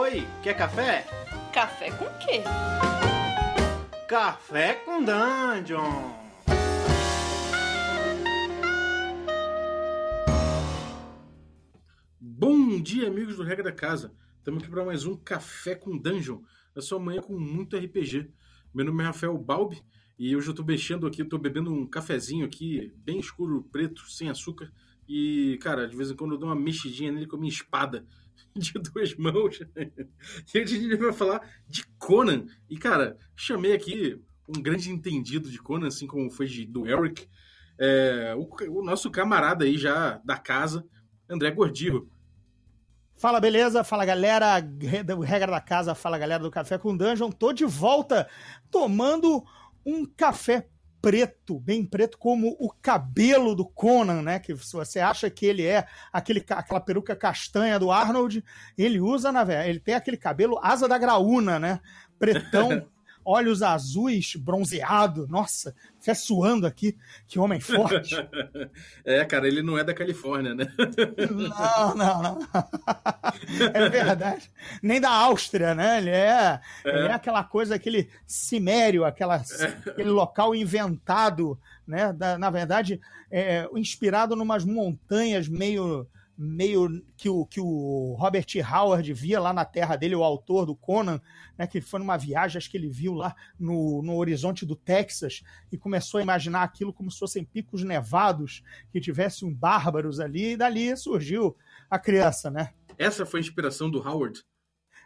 Oi, quer café? Café com quê? Café com Dungeon! Bom dia, amigos do Regra da Casa. Estamos aqui para mais um Café com Dungeon, na sua manhã com muito RPG. Meu nome é Rafael Balbi e hoje eu estou mexendo aqui, estou bebendo um cafezinho aqui, bem escuro, preto, sem açúcar. E, cara, de vez em quando eu dou uma mexidinha nele com a minha espada de duas mãos. e a gente vai falar de Conan. E, cara, chamei aqui um grande entendido de Conan, assim como foi de, do Eric, é, o, o, nosso camarada aí já da casa, André Gordirro. Fala, beleza? Fala, galera. Regra da casa, fala, galera do Café com Dungeon. Tô de volta tomando um café preto, bem preto, como o cabelo do Conan, né? Que você acha que ele é aquele, aquela peruca castanha do Arnold, ele usa, na ele tem aquele cabelo asa da graúna, né? Pretão. olhos azuis, bronzeado, nossa, até suando aqui, que homem forte. é, cara, ele não é da Califórnia, né? não, não, não. é verdade. Nem da Áustria, né? Ele é, é. Ele é aquela coisa, aquele cimério, aquela, é. aquele local inventado, né? Da, na verdade, é, inspirado numas montanhas meio meio que o, que o Robert Howard via lá na terra dele, o autor do Conan, né, que foi numa viagem, acho que ele viu lá no, no horizonte do Texas e começou a imaginar aquilo como se fossem picos nevados, que tivessem bárbaros ali, e dali surgiu a criança, né? Essa foi a inspiração do Howard?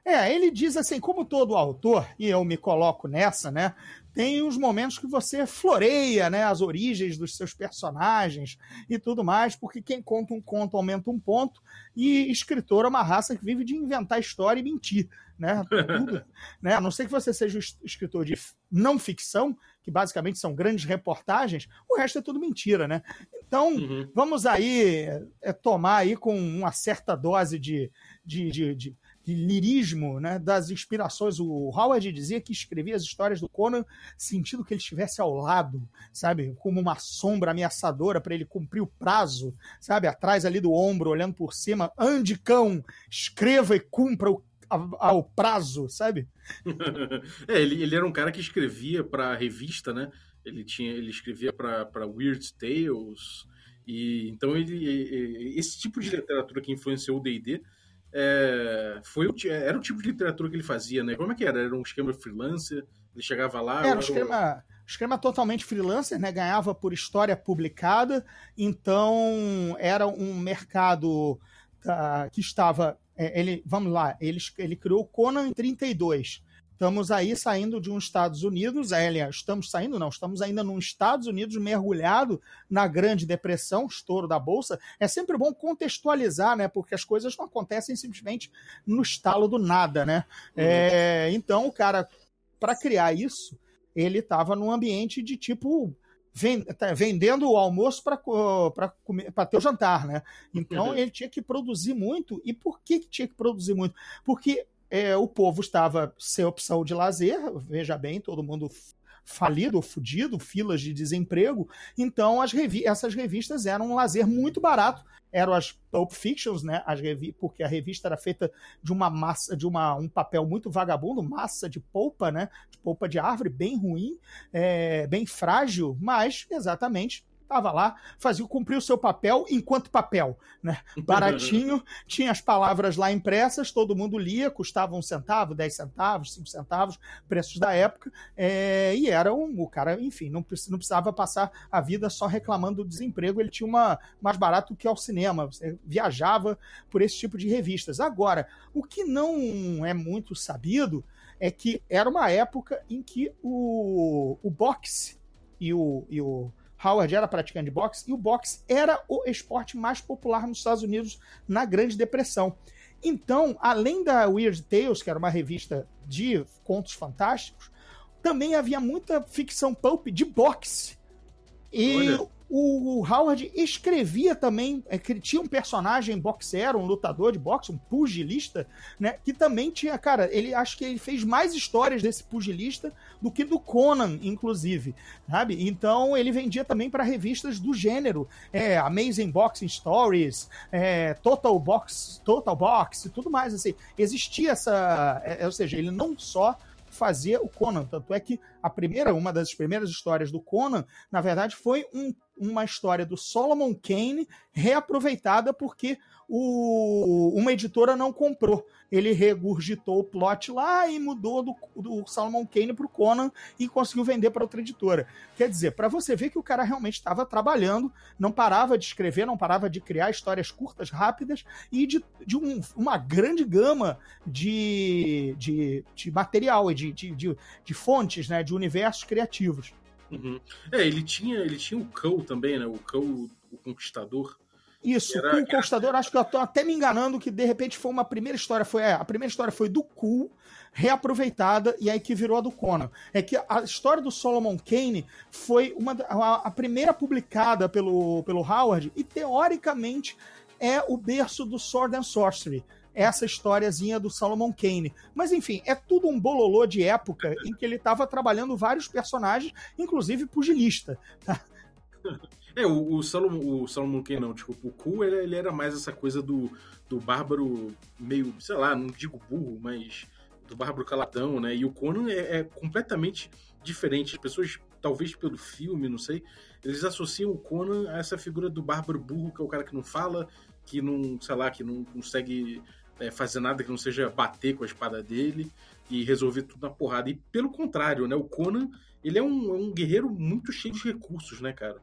É, ele diz assim, como todo autor, e eu me coloco nessa, né? tem os momentos que você floreia né, as origens dos seus personagens e tudo mais, porque quem conta um conto aumenta um ponto, e escritor é uma raça que vive de inventar história e mentir. Né? Tudo, né? A não ser que você seja escritor de não ficção, que basicamente são grandes reportagens, o resto é tudo mentira, né? Então, uhum. vamos aí é, tomar aí com uma certa dose de, de, de de lirismo, né, das inspirações. O Howard dizia que escrevia as histórias do Conan sentindo que ele estivesse ao lado, sabe, como uma sombra ameaçadora para ele cumprir o prazo, sabe, atrás ali do ombro, olhando por cima. Ande, cão, escreva e cumpra o ao prazo, sabe? é, ele, ele era um cara que escrevia para revista, né? Ele tinha, ele escrevia para Weird Tales e então ele, esse tipo de literatura que influenciou o D&D é, foi o, era o tipo de literatura que ele fazia, né? Como é que era? Era um esquema freelancer? Ele chegava lá. Era um esquema, esquema totalmente freelancer, né? Ganhava por história publicada, então era um mercado uh, que estava. É, ele, vamos lá, ele, ele criou o Conan em 32. Estamos aí saindo de uns Estados Unidos, é, aliás, estamos saindo, não, estamos ainda nos Estados Unidos mergulhado na Grande Depressão, estouro da Bolsa. É sempre bom contextualizar, né? Porque as coisas não acontecem simplesmente no estalo do nada, né? Uhum. É, então, o cara, para criar isso, ele estava num ambiente de tipo tá, vendendo o almoço para ter o jantar, né? Então uhum. ele tinha que produzir muito. E por que, que tinha que produzir muito? Porque é, o povo estava sem opção de lazer, veja bem, todo mundo falido, fudido, filas de desemprego. Então, as revi essas revistas eram um lazer muito barato. Eram as Pulp Fictions, né? As revi porque a revista era feita de uma massa, de uma, um papel muito vagabundo, massa de polpa, né? De polpa de árvore, bem ruim, é, bem frágil, mas exatamente estava lá, fazia cumprir o seu papel enquanto papel, né? Baratinho, tinha as palavras lá impressas, todo mundo lia, custava um centavo, dez centavos, cinco centavos, preços da época, é, e era um, o cara, enfim, não, não precisava passar a vida só reclamando do desemprego, ele tinha uma mais barato que ao cinema, você viajava por esse tipo de revistas. Agora, o que não é muito sabido é que era uma época em que o, o boxe e o, e o Howard era praticante de boxe e o boxe era o esporte mais popular nos Estados Unidos na Grande Depressão. Então, além da Weird Tales, que era uma revista de contos fantásticos, também havia muita ficção pulp de boxe. E Olha. O Howard escrevia também, é, tinha um personagem boxer, um lutador de boxe, um pugilista, né? Que também tinha, cara, ele acho que ele fez mais histórias desse pugilista do que do Conan, inclusive, sabe? Então ele vendia também para revistas do gênero, é, Amazing Boxing Stories, é, Total Box, Total Box e tudo mais, assim. Existia essa, é, ou seja, ele não só fazia o Conan. Tanto é que a primeira, uma das primeiras histórias do Conan, na verdade, foi um, uma história do Solomon Kane reaproveitada porque o, uma editora não comprou. Ele regurgitou o plot lá e mudou do, do Salomon Kane para o Conan e conseguiu vender para outra editora. Quer dizer, para você ver que o cara realmente estava trabalhando, não parava de escrever, não parava de criar histórias curtas, rápidas e de, de um, uma grande gama de, de, de material de, de, de fontes, né, de universos criativos. Uhum. É, ele tinha, ele tinha o Cão também, né? O Cão, o Conquistador isso, era, o Conquistador, acho que eu tô até me enganando que de repente foi uma primeira história, foi é, a primeira história foi do Cool, reaproveitada e aí que virou a do Conan. É que a história do Solomon Kane foi uma a, a primeira publicada pelo, pelo Howard e teoricamente é o berço do Sword and Sorcery essa historiazinha do Solomon Kane. Mas enfim, é tudo um bololô de época em que ele estava trabalhando vários personagens, inclusive pugilista. Tá? É, o, o Salomon, o Kane não, tipo, o Ku, ele, ele, era mais essa coisa do, do bárbaro meio, sei lá, não digo burro, mas do bárbaro caladão, né? E o Conan é, é completamente diferente. As pessoas, talvez pelo filme, não sei, eles associam o Conan a essa figura do bárbaro burro, que é o cara que não fala, que não, sei lá, que não consegue é, fazer nada que não seja bater com a espada dele e resolver tudo na porrada. E pelo contrário, né? O Conan, ele é um, é um guerreiro muito cheio de recursos, né, cara?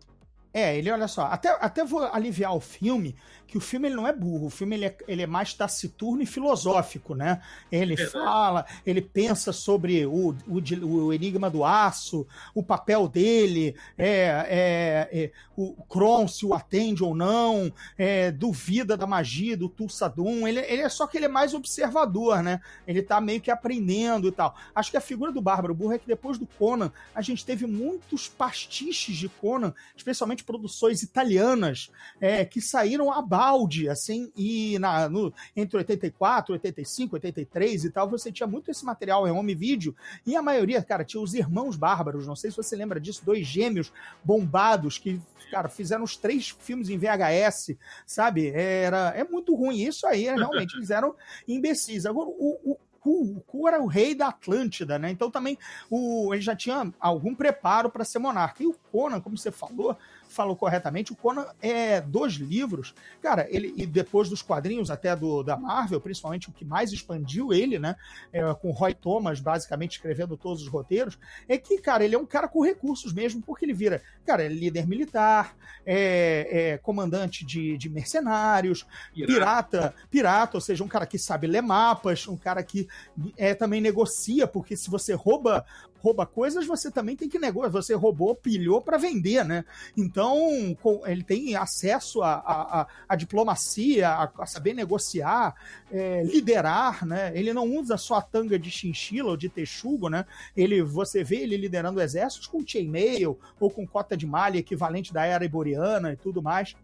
É, ele, olha só, até, até vou aliviar o filme, que o filme ele não é burro, o filme ele é, ele é mais taciturno e filosófico, né? Ele é fala, ele pensa sobre o, o, o, enigma do aço, o papel dele, é, é, é o Kron se o atende ou não, é, duvida da magia do Tulsadum, ele, ele é só que ele é mais observador, né? Ele tá meio que aprendendo e tal. Acho que a figura do Bárbaro Burro é que depois do Conan, a gente teve muitos pastiches de Conan, especialmente produções italianas, é, que saíram a balde, assim, e na, no, entre 84, 85, 83 e tal, você tinha muito esse material em home video, e a maioria, cara, tinha os irmãos bárbaros, não sei se você lembra disso, dois gêmeos bombados que cara, fizeram os três filmes em VHS, sabe? Era, é muito ruim. Isso aí, realmente, eles eram imbecis. Agora, o, o o Ku era o rei da Atlântida, né? Então também o, ele já tinha algum preparo para ser monarca. E o Conan, como você falou, falou corretamente, o Conan é dois livros, cara, ele e depois dos quadrinhos até do da Marvel, principalmente o que mais expandiu ele, né, é, com Roy Thomas basicamente escrevendo todos os roteiros, é que, cara, ele é um cara com recursos mesmo, porque ele vira, cara, é líder militar, é, é comandante de, de mercenários, pirata. pirata, pirata, ou seja, um cara que sabe ler mapas, um cara que é também negocia, porque se você rouba rouba coisas, você também tem que negociar. Você roubou, pilhou para vender, né? Então, ele tem acesso à, à, diplomacia, a, a, saber negociar, é, liderar, né? Ele não usa só a tanga de chinchila ou de texugo, né? Ele, você vê ele liderando exércitos com chainmail ou com cota de malha equivalente da era iboriana e tudo mais.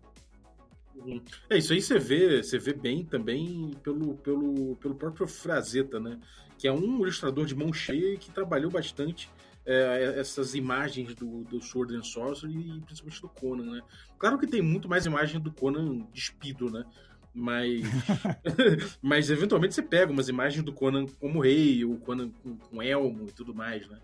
É, isso aí você vê, você vê bem também pelo, pelo, pelo próprio Frazetta, né? Que é um ilustrador de mão cheia que trabalhou bastante é, essas imagens do, do Sword and Sorcery e principalmente do Conan, né? Claro que tem muito mais imagem do Conan despido, né? Mas, mas eventualmente você pega umas imagens do Conan como rei, o Conan com, com elmo e tudo mais, né?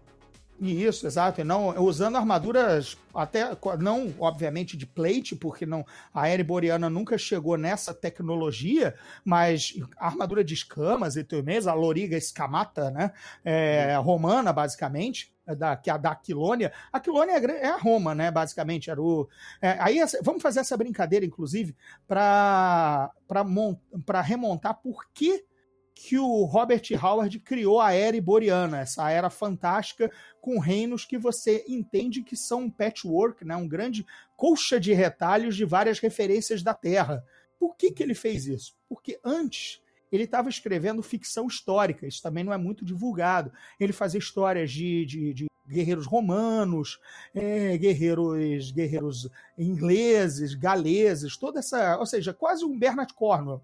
Isso, exato. E não usando armaduras até não obviamente de plate, porque não a Ereboriana nunca chegou nessa tecnologia, mas armadura de escamas e tudo mesmo, a loriga escamata, né? É, romana basicamente. É da, que é a da Aquilônia. A Aquilônia é, é a Roma, né? Basicamente, era o. É, aí vamos fazer essa brincadeira, inclusive, para remontar por que que o Robert Howard criou a era iboriana, essa era fantástica com reinos que você entende que são um patchwork, né? um grande colcha de retalhos de várias referências da Terra. Por que, que ele fez isso? Porque antes ele estava escrevendo ficção histórica, isso também não é muito divulgado. Ele fazia histórias de, de, de guerreiros romanos, é, guerreiros, guerreiros ingleses, galeses, toda essa, ou seja, quase um Bernard Cornwell.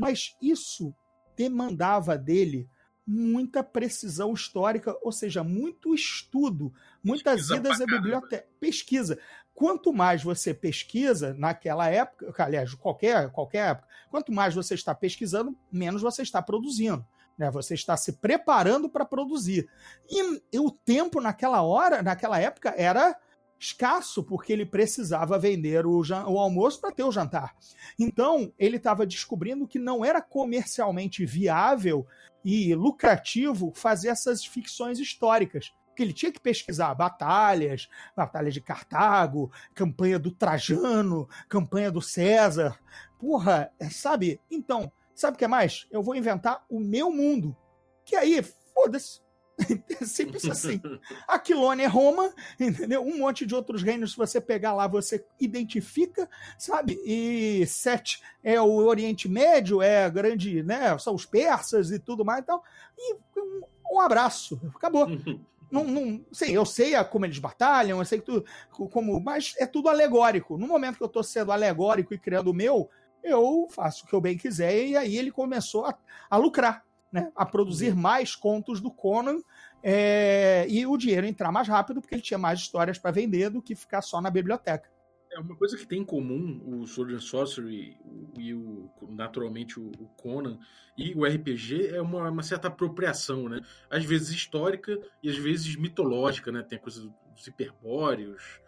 Mas isso demandava dele muita precisão histórica, ou seja, muito estudo, muitas pesquisa idas à biblioteca, pesquisa. Quanto mais você pesquisa naquela época, aliás, qualquer, qualquer época, quanto mais você está pesquisando, menos você está produzindo. Né? Você está se preparando para produzir. E, e o tempo naquela hora, naquela época, era escasso, porque ele precisava vender o, o almoço para ter o jantar. Então, ele estava descobrindo que não era comercialmente viável e lucrativo fazer essas ficções históricas. Porque ele tinha que pesquisar batalhas, batalha de Cartago, campanha do Trajano, campanha do César. Porra, é, sabe? Então, sabe o que mais? Eu vou inventar o meu mundo. Que aí, foda-se Simples assim. Aquilone é Roma, entendeu? Um monte de outros reinos, se você pegar lá, você identifica, sabe? E Sete é o Oriente Médio, é a grande, né? São os persas e tudo mais e tal. E um, um abraço. Acabou. Não, não sei, eu sei como eles batalham, eu sei tudo, como, mas é tudo alegórico. No momento que eu estou sendo alegórico e criando o meu, eu faço o que eu bem quiser, e aí ele começou a, a lucrar né, a produzir mais contos do Conan é, e o dinheiro entrar mais rápido, porque ele tinha mais histórias para vender do que ficar só na biblioteca. É uma coisa que tem em comum o Sword and Sorcery e o, naturalmente o, Conan e o RPG é uma, uma, certa apropriação, né? Às vezes histórica e às vezes mitológica, né? Tem a coisa dos hiperbóreos,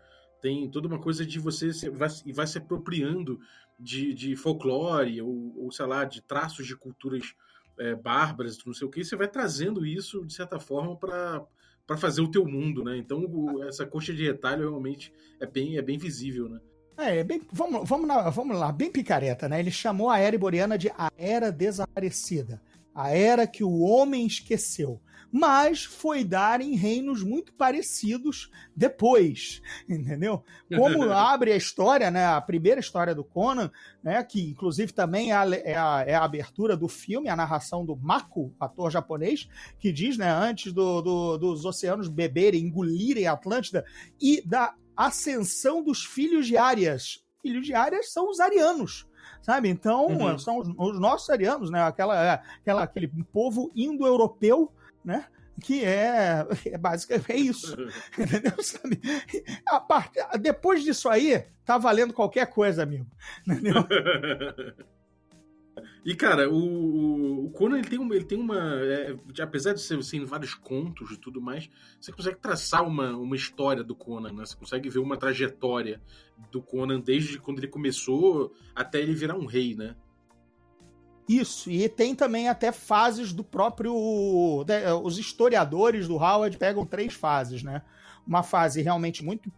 tem toda uma coisa de você se, vai, vai se apropriando de, de folclore ou, ou, sei lá, de traços de culturas é, bárbaras, não sei o que, você vai trazendo isso, de certa forma, para para fazer o teu mundo, né? Então o, essa coxa de retalho realmente é bem, é bem visível, né? É, bem, vamos, vamos, lá, vamos lá, bem picareta, né? Ele chamou a era iboriana de a era desaparecida, a era que o homem esqueceu mas foi dar em reinos muito parecidos depois, entendeu? Como abre a história, né, a primeira história do Conan, né, que inclusive também é a, é a, é a abertura do filme, a narração do Mako, ator japonês, que diz, né, antes do, do, dos oceanos beberem, engolirem a Atlântida, e da ascensão dos filhos de Arias. Filhos de Arias são os arianos, sabe? Então, uhum. são os, os, nossos arianos, né? Aquela, é, aquela, aquele povo indo-europeu né? Que é, é basicamente é isso. Entendeu? Sabe? A part... Depois disso aí, tá valendo qualquer coisa, amigo. Entendeu? E, cara, o, o Conan ele tem, uma, ele tem uma. É, apesar de ser assim, vários contos e tudo mais, você consegue traçar uma, uma história do Conan, né? Você consegue ver uma trajetória do Conan desde quando ele começou até ele virar um rei, né? Isso, e tem também até fases do próprio. Né, os historiadores do Howard pegam três fases, né? Uma fase realmente muito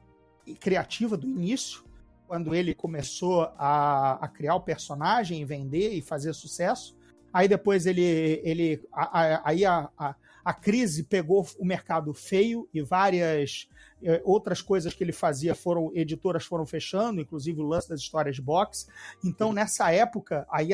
criativa do início, quando ele começou a, a criar o personagem, vender e fazer sucesso. Aí depois ele. ele a, a, aí a, a, a crise pegou o mercado feio e várias é, outras coisas que ele fazia foram editoras foram fechando, inclusive o lance das histórias de boxe. Então, nessa época, aí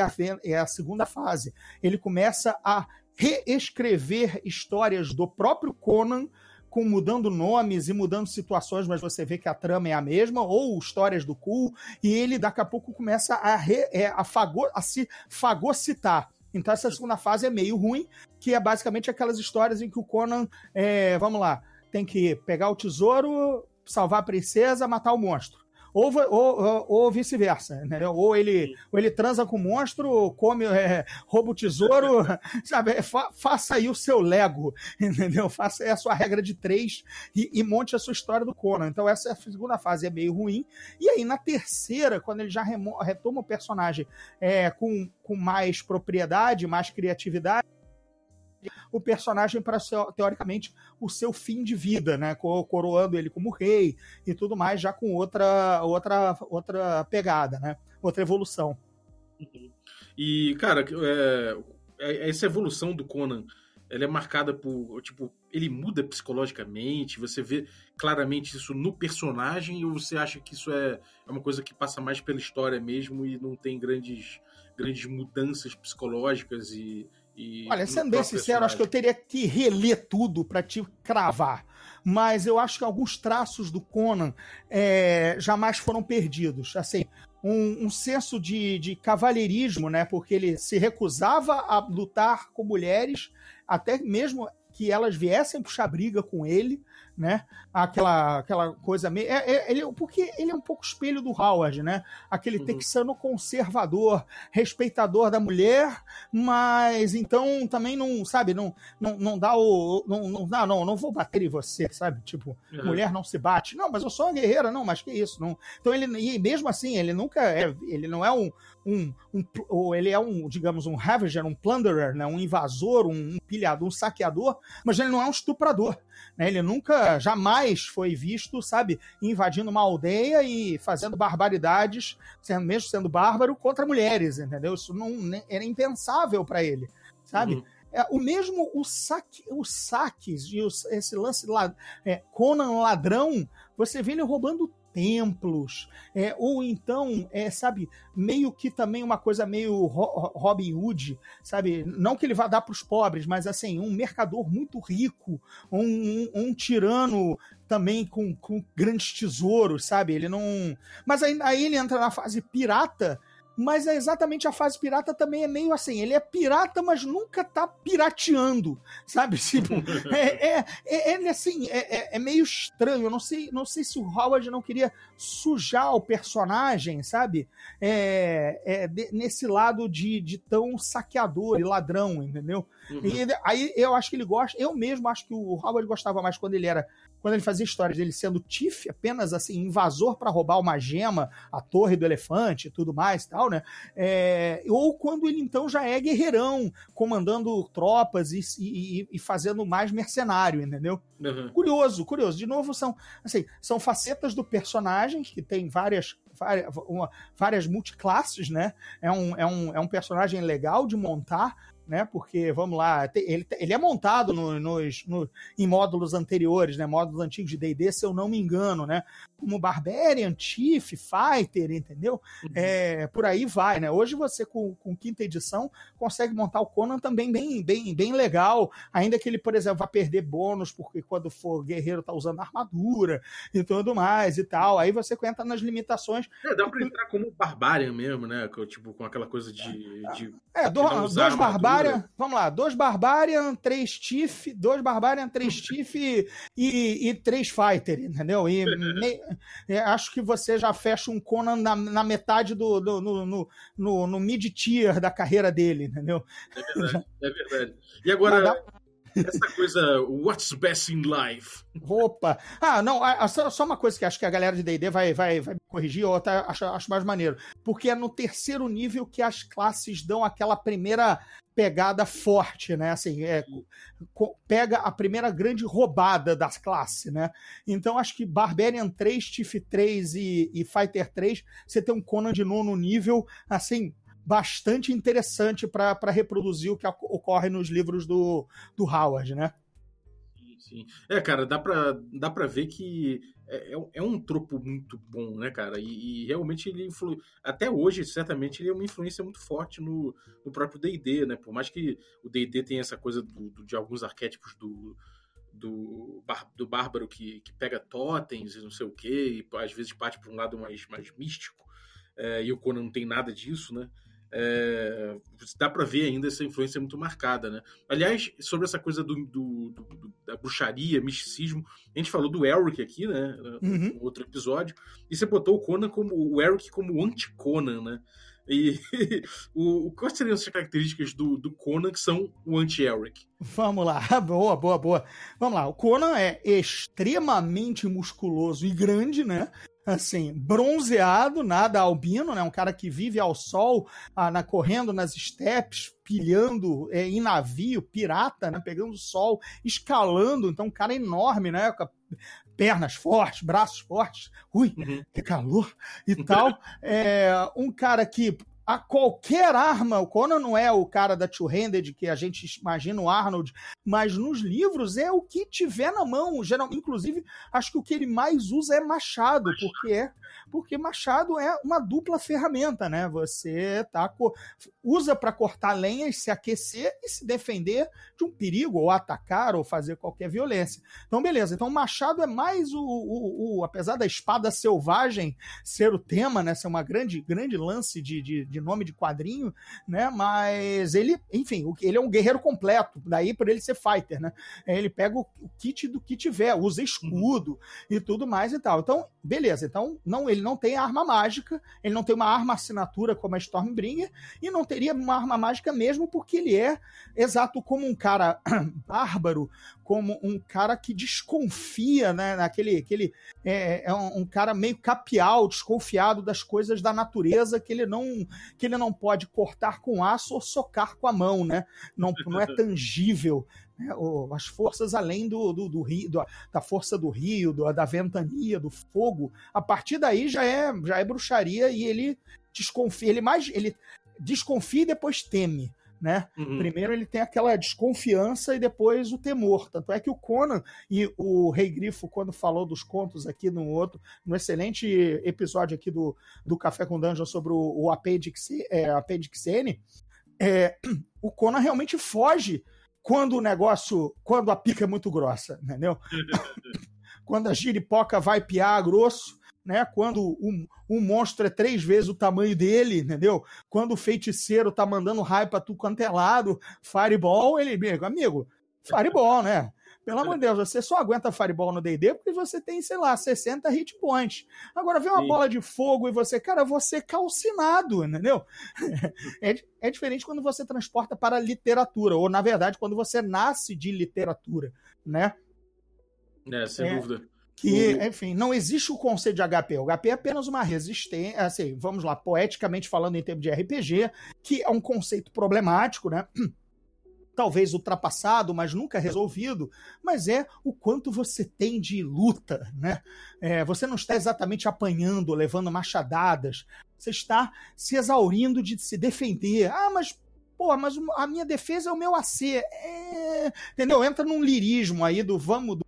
é a segunda fase. Ele começa a reescrever histórias do próprio Conan com mudando nomes e mudando situações, mas você vê que a trama é a mesma, ou histórias do Cool, e ele daqui a pouco começa a, re, é, a, fago, a se fagocitar. Então essa segunda fase é meio ruim, que é basicamente aquelas histórias em que o Conan, é, vamos lá, tem que pegar o tesouro, salvar a princesa, matar o monstro. Ou, ou, ou vice-versa, né? Ou ele, ou ele transa com o monstro, come, é, rouba o tesouro, sabe? É, fa, faça aí o seu Lego, entendeu? Faça aí a sua regra de três e, e, monte a sua história do Conan. Então essa segunda fase é meio ruim. E aí na terceira, quando ele já remo, retoma o personagem é, com, com mais propriedade, mais criatividade, o personagem para teoricamente o seu fim de vida, né, coroando ele como rei e tudo mais, já com outra outra outra pegada, né, outra evolução. E cara, é, é, essa evolução do Conan, ela é marcada por tipo ele muda psicologicamente, você vê claramente isso no personagem ou você acha que isso é, é uma coisa que passa mais pela história mesmo e não tem grandes grandes mudanças psicológicas e, E Olha, sendo bem sincero, acho que eu teria que reler tudo para te cravar. Mas eu acho que alguns traços do Conan é, jamais foram perdidos. Assim, um, um senso de, de cavalheirismo, né? Porque ele se recusava a lutar com mulheres, até mesmo que elas viessem puxar briga com ele né? Aquela, aquela coisa meio. É, é, ele, porque ele é um pouco espelho do Howard, né? Aquele uhum. texano conservador, respeitador da mulher, mas então também não, sabe, não, não, não dá o. Não, não, não, não, não vou bater em você, sabe? Tipo, uhum. mulher não se bate. Não, mas eu sou uma guerreira, não, mas que isso? Não. Então ele. E mesmo assim, ele nunca é. Ele não é um. Um, um, ou ele é um, digamos, um ravager, um plunderer, né? um invasor, um, um pilhador, um saqueador, mas ele não é um estuprador. Né? Ele nunca, jamais foi visto, sabe, invadindo uma aldeia e fazendo barbaridades, sendo, mesmo sendo bárbaro, contra mulheres, entendeu? Isso não era impensável para ele, sabe? Uhum. É, o mesmo o saque, os saques e os, esse lance lá, é, Conan ladrão, você vê ele roubando templos, é, ou então, é, sabe, meio que também uma coisa meio Robin Hood, sabe? Não que ele vá dar para os pobres, mas assim, um mercador muito rico, um, um, um tirano também com, com grandes tesouros, sabe? Ele não. Mas aí, aí ele entra na fase pirata mas é exatamente a fase pirata também é meio assim, ele é pirata, mas nunca tá pirateando, sabe? Tipo, é, é, é, é assim, é, é, é, meio estranho, eu não sei, não sei se o Howard não queria sujar o personagem, sabe? É, é de, nesse lado de, de tão saqueador e ladrão, entendeu? Uhum. E aí eu acho que ele gosta, eu mesmo acho que o Howard gostava mais quando ele era quando ele fazia histórias dele sendo Tiff, apenas assim, invasor para roubar uma gema, a torre do elefante e tudo mais e tal, né? É, ou quando ele então já é guerreirão, comandando tropas e, e, e fazendo mais mercenário, entendeu? Uhum. Curioso, curioso. De novo, são, assim, são facetas do personagem que tem várias várias, uma, várias multiclasses, né? É um, é, um, é um personagem legal de montar, né? Porque, vamos lá, ele, ele é montado no, nos, no, em módulos anteriores, né? Módulos antigos de D&D, se eu não me engano, né? Como Barbarian, Chief, Fighter, entendeu? Uhum. É, por aí vai, né? Hoje você, com, com quinta edição, consegue montar o Conan também bem, bem, bem legal, ainda que ele, por exemplo, vá perder bônus, porque quando for guerreiro tá usando armadura e tudo mais e tal. Aí você entra nas limitações. É, dá pra entrar como Barbarian mesmo, né? Tipo, com aquela coisa de... de é, do, dois Barbarian Barbarian, vamos lá, dois Barbarian, três Tiff, dois Barbarian, três Tiff e, e, e, três Fighter, entendeu? E me, é, acho que você já fecha um Conan na, na metade do, do no, no, no, no mid-tier da carreira dele, entendeu? É verdade, é verdade. E agora, essa coisa, what's best in life? Opa! Ah, não, só uma coisa que acho que a galera de D&D vai, vai, vai corrigir, ou até acho, acho mais maneiro. Porque é no terceiro nível que as classes dão aquela primeira pegada forte, né? Assim, é, pega a primeira grande roubada das classes, né? Então acho que Barbarian 3, Tiff 3 e, e Fighter 3, você tem um Conan de nono nível, assim, bastante interessante para reproduzir o que ocorre nos livros do, do Howard, né? Sim, sim. É, cara, dá pra, dá pra ver que é, é, é um tropo muito bom, né, cara? E, e realmente ele influi. Até hoje, certamente, ele é uma influência muito forte no, no próprio DD, né? Por mais que o DD tenha essa coisa do, do, de alguns arquétipos do. Do, bar, do bárbaro que, que pega totens e não sei o que, e às vezes parte para um lado mais, mais místico, é, e o Conan não tem nada disso, né? É, dá para ver ainda essa influência muito marcada, né? Aliás, sobre essa coisa do, do, do, da bruxaria, misticismo, a gente falou do Eric aqui, né? Uhum. No outro episódio, e você botou o Conan como o Eric como anti-Conan, né? E o, quais seriam as características do, do Conan que são o anti-Eric? Vamos lá, boa, boa, boa. Vamos lá, o Conan é extremamente musculoso e grande, né? Assim, bronzeado, nada albino, né? Um cara que vive ao sol, ah, na, correndo nas estepes, pilhando é, em navio, pirata, né? Pegando sol, escalando. Então, um cara enorme, né? Com pernas fortes, braços fortes. Ui, uhum. que calor e tal. É, um cara que a qualquer arma. O Conan não é o cara da two-handed que a gente imagina o Arnold, mas nos livros é o que tiver na mão. Geral, inclusive, acho que o que ele mais usa é machado, porque é porque machado é uma dupla ferramenta, né? Você tá usa para cortar lenha e se aquecer e se defender de um perigo, ou atacar, ou fazer qualquer violência. Então, beleza. Então, machado é mais o, o, o apesar da espada selvagem ser o tema, né? Ser uma grande, grande lance de, de, de nome de quadrinho, né? Mas ele, enfim, ele é um guerreiro completo, daí por ele ser fighter, né? Ele pega o, kit do que tiver, usa escudo e tudo mais e tal. Então, beleza. Então, não, ele não tem arma mágica, ele não tem uma arma assinatura como a Stormbringer, e não teria uma arma mágica mesmo porque ele é exato como um cara bárbaro, como um cara que desconfia, né? Naquele, aquele, é, é um, um, cara meio capial, desconfiado das coisas da natureza que ele não que ele não pode cortar com aço ou socar com a mão, né? Não, não é tangível. Né? as forças além do, do, do rio, do, da força do rio, do, da ventania, do fogo, a partir daí já é, já é bruxaria e ele desconfia, ele mais ele desconfia e depois teme né? Uhum. Primeiro ele tem aquela desconfiança e depois o temor. Tanto é que o Conan e o Rei Grifo, quando falou dos contos aqui no outro, no excelente episódio aqui do, do Café com Dungeon sobre o, o Appendix, é, Appendix N, é, o Conan realmente foge quando o negócio, quando a pica é muito grossa, entendeu? quando a giripoca vai piar grosso, né? Quando um, um monstro é três vezes o tamanho dele, entendeu? Quando o feiticeiro tá mandando raio pra tu quanto é lado, Fireball, ele, amigo, Fireball, né? Pelo amor de Deus, você só aguenta Fireball no D&D porque você tem, sei lá, 60 hit points. Agora vem uma Sim. bola de fogo e você, cara, você é calcinado, entendeu? É, é diferente quando você transporta para literatura, ou na verdade, quando você nasce de literatura, né? É, sem é, dúvida que, enfim, não existe o conceito de HP. O HP é apenas uma resistência, assim, vamos lá, poeticamente falando em termos de RPG, que é um conceito problemático, né? Talvez ultrapassado, mas nunca resolvido, mas é o quanto você tem de luta, né? É, você não está exatamente apanhando, levando machadadas, você está se exaurindo de se defender. Ah, mas Pô, mas a minha defesa é o meu AC. É... Entendeu? Entra num lirismo aí do vamos, do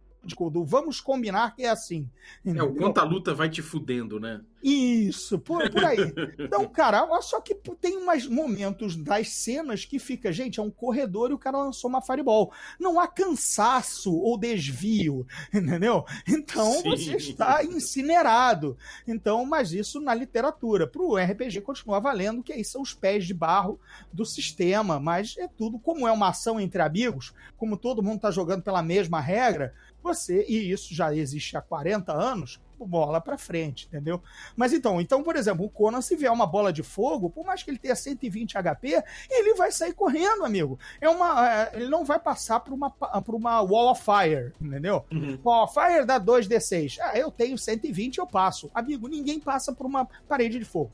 vamos combinar que é assim. Entendeu? É, o quanto a luta vai te fudendo, né? Isso, por, por aí. Então, cara, só que tem umas momentos das cenas que fica, gente, é um corredor e o cara lançou uma fireball. Não há cansaço ou desvio, entendeu? Então Sim. você está incinerado. Então, mas isso na literatura. Para o RPG continua valendo, que aí são os pés de barro do sistema, mas é tudo, como é uma ação entre amigos, como todo mundo está jogando pela mesma regra, você, e isso já existe há 40 anos, bola para frente, entendeu? Mas então, então, por exemplo, o Conan, se vier uma bola de fogo, por mais que ele tenha 120 HP, ele vai sair correndo, amigo. É uma, é, ele não vai passar por uma, por uma Wall of Fire, entendeu? Uhum. Wall of Fire dá 2d6. Ah, eu tenho 120, eu passo. Amigo, ninguém passa por uma parede de fogo.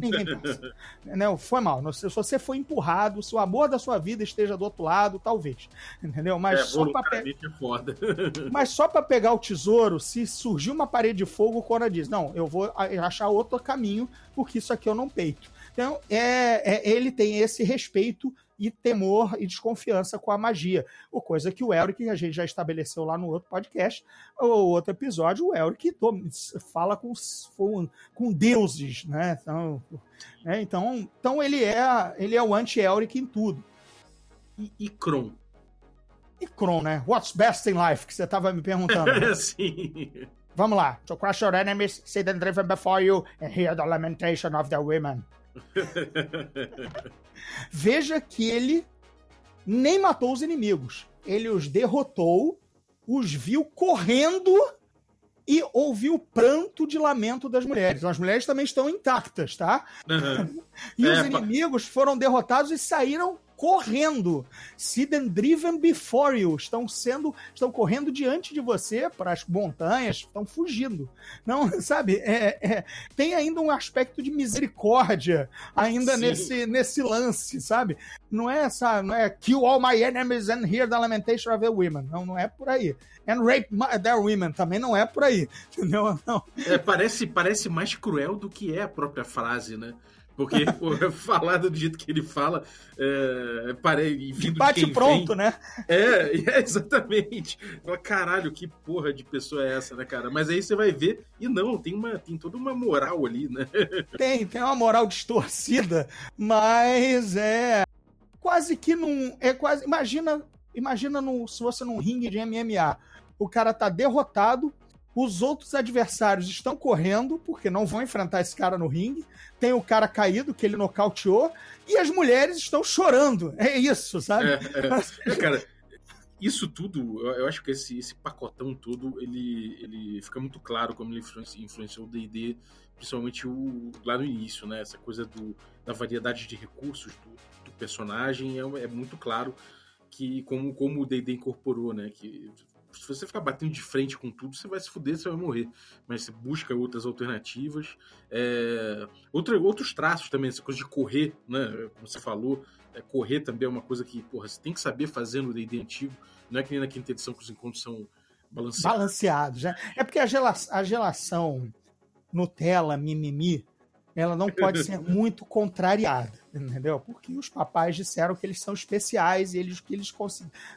Ninguém pensa. Entendeu? Foi mal. Se você foi empurrado, se o amor da sua vida esteja do outro lado, talvez. Entendeu? Mas é, só pra pe... é Mas só para pegar o tesouro, se surgir uma parede de fogo, o Cora diz: Não, eu vou achar outro caminho, porque isso aqui eu não peito. Então, é, é ele tem esse respeito e temor e desconfiança com a magia. O coisa que o Elric, a gente já estabeleceu lá no outro podcast, ou outro episódio, o Elric fala com, com, deuses, né? Então, é, então, então ele é ele é o anti-Elric em tudo. E, e Kron? E Kron, né? What's best in life? Que você estava me perguntando. Né? Sim. Vamos lá. To crush your enemies, see them driven before you, and hear the lamentation of their women. Veja que ele nem matou os inimigos. Ele os derrotou, os viu correndo e ouviu o pranto de lamento das mulheres. As mulheres também estão intactas, tá? Uhum. e é, os inimigos foram derrotados e saíram correndo. Siden driven before you. Estão sendo, estão correndo diante de você para as montanhas, estão fugindo. Não, sabe? É, é, tem ainda um aspecto de misericórdia ainda nesse, nesse lance, sabe? Não é essa, não é kill all my enemies and hear the lamentation of the women. Não, não é por aí. And rape their women também não é por aí. Entendeu? Não. É, parece, parece mais cruel do que é a própria frase, né? Porque falar do jeito que ele fala, é, pare, vindo Bate pronto, vem, né? É, é, exatamente. Fala, caralho, que porra de pessoa é essa, né, cara? Mas aí você vai ver, e não, tem, uma, tem toda uma moral ali, né? Tem, tem uma moral distorcida, mas é quase que não. É quase. Imagina, imagina no, se você num ringue de MMA. O cara tá derrotado, os outros adversários estão correndo, porque não vão enfrentar esse cara no ringue. Tem o cara caído, que ele nocauteou, e as mulheres estão chorando. É isso, sabe? É, é. Cara, isso tudo, eu, acho que esse, esse, pacotão todo, ele, ele fica muito claro como ele influenciou, influenciou o D&D, principalmente o, lá no início, né? Essa coisa do, da variedade de recursos do, do personagem é, é, muito claro que como, como o D&D incorporou, né? Que se você ficar batendo de frente com tudo, você vai se fuder, você vai morrer. Mas você busca outras alternativas. É... Outra, outros traços também, essa coisa de correr, né? Como você falou, é, correr também é uma coisa que, porra, você tem que saber fazer no D&D antigo. Não é que nem na quinta edição que os encontros são balanceados. Balanceados, né? É porque a, gela a gelação Nutella, mimimi, ela não pode ser muito contrariada, entendeu? Porque os papais disseram que eles são especiais e eles que eles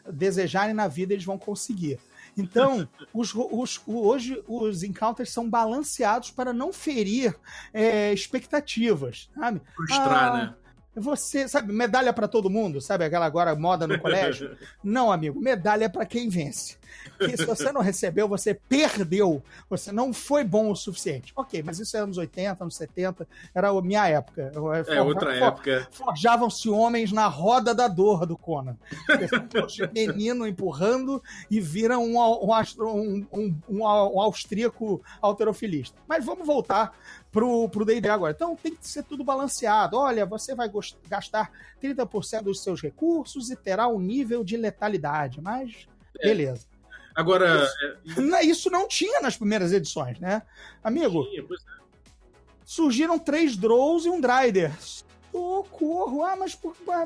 desejarem na vida eles vão conseguir. Então, os, os, hoje os encounters são balanceados para não ferir é, expectativas, sabe? Frustrar, ah, né? Você, sabe, medalha para todo mundo, sabe aquela agora moda no colégio? Não, amigo, medalha é para quem vence. E se você não recebeu, você perdeu. Você não foi bom o suficiente. Ok, mas isso é anos 80, anos 70, era a minha época. É, outra época. Forjavam-se homens na roda da dor do Conan. Menino empurrando e viram um, um, um, um, austríaco alterofilista. Mas vamos voltar pro, pro D&D agora. Então tem que ser tudo balanceado. Olha, você vai gastar 30% dos seus recursos e terá um nível de letalidade, mas é. beleza. Agora. Isso, é... isso, não tinha nas primeiras edições, né? Amigo. Tinha, pois é. Surgiram três Drows e um Dryder. Socorro! Ah, mas,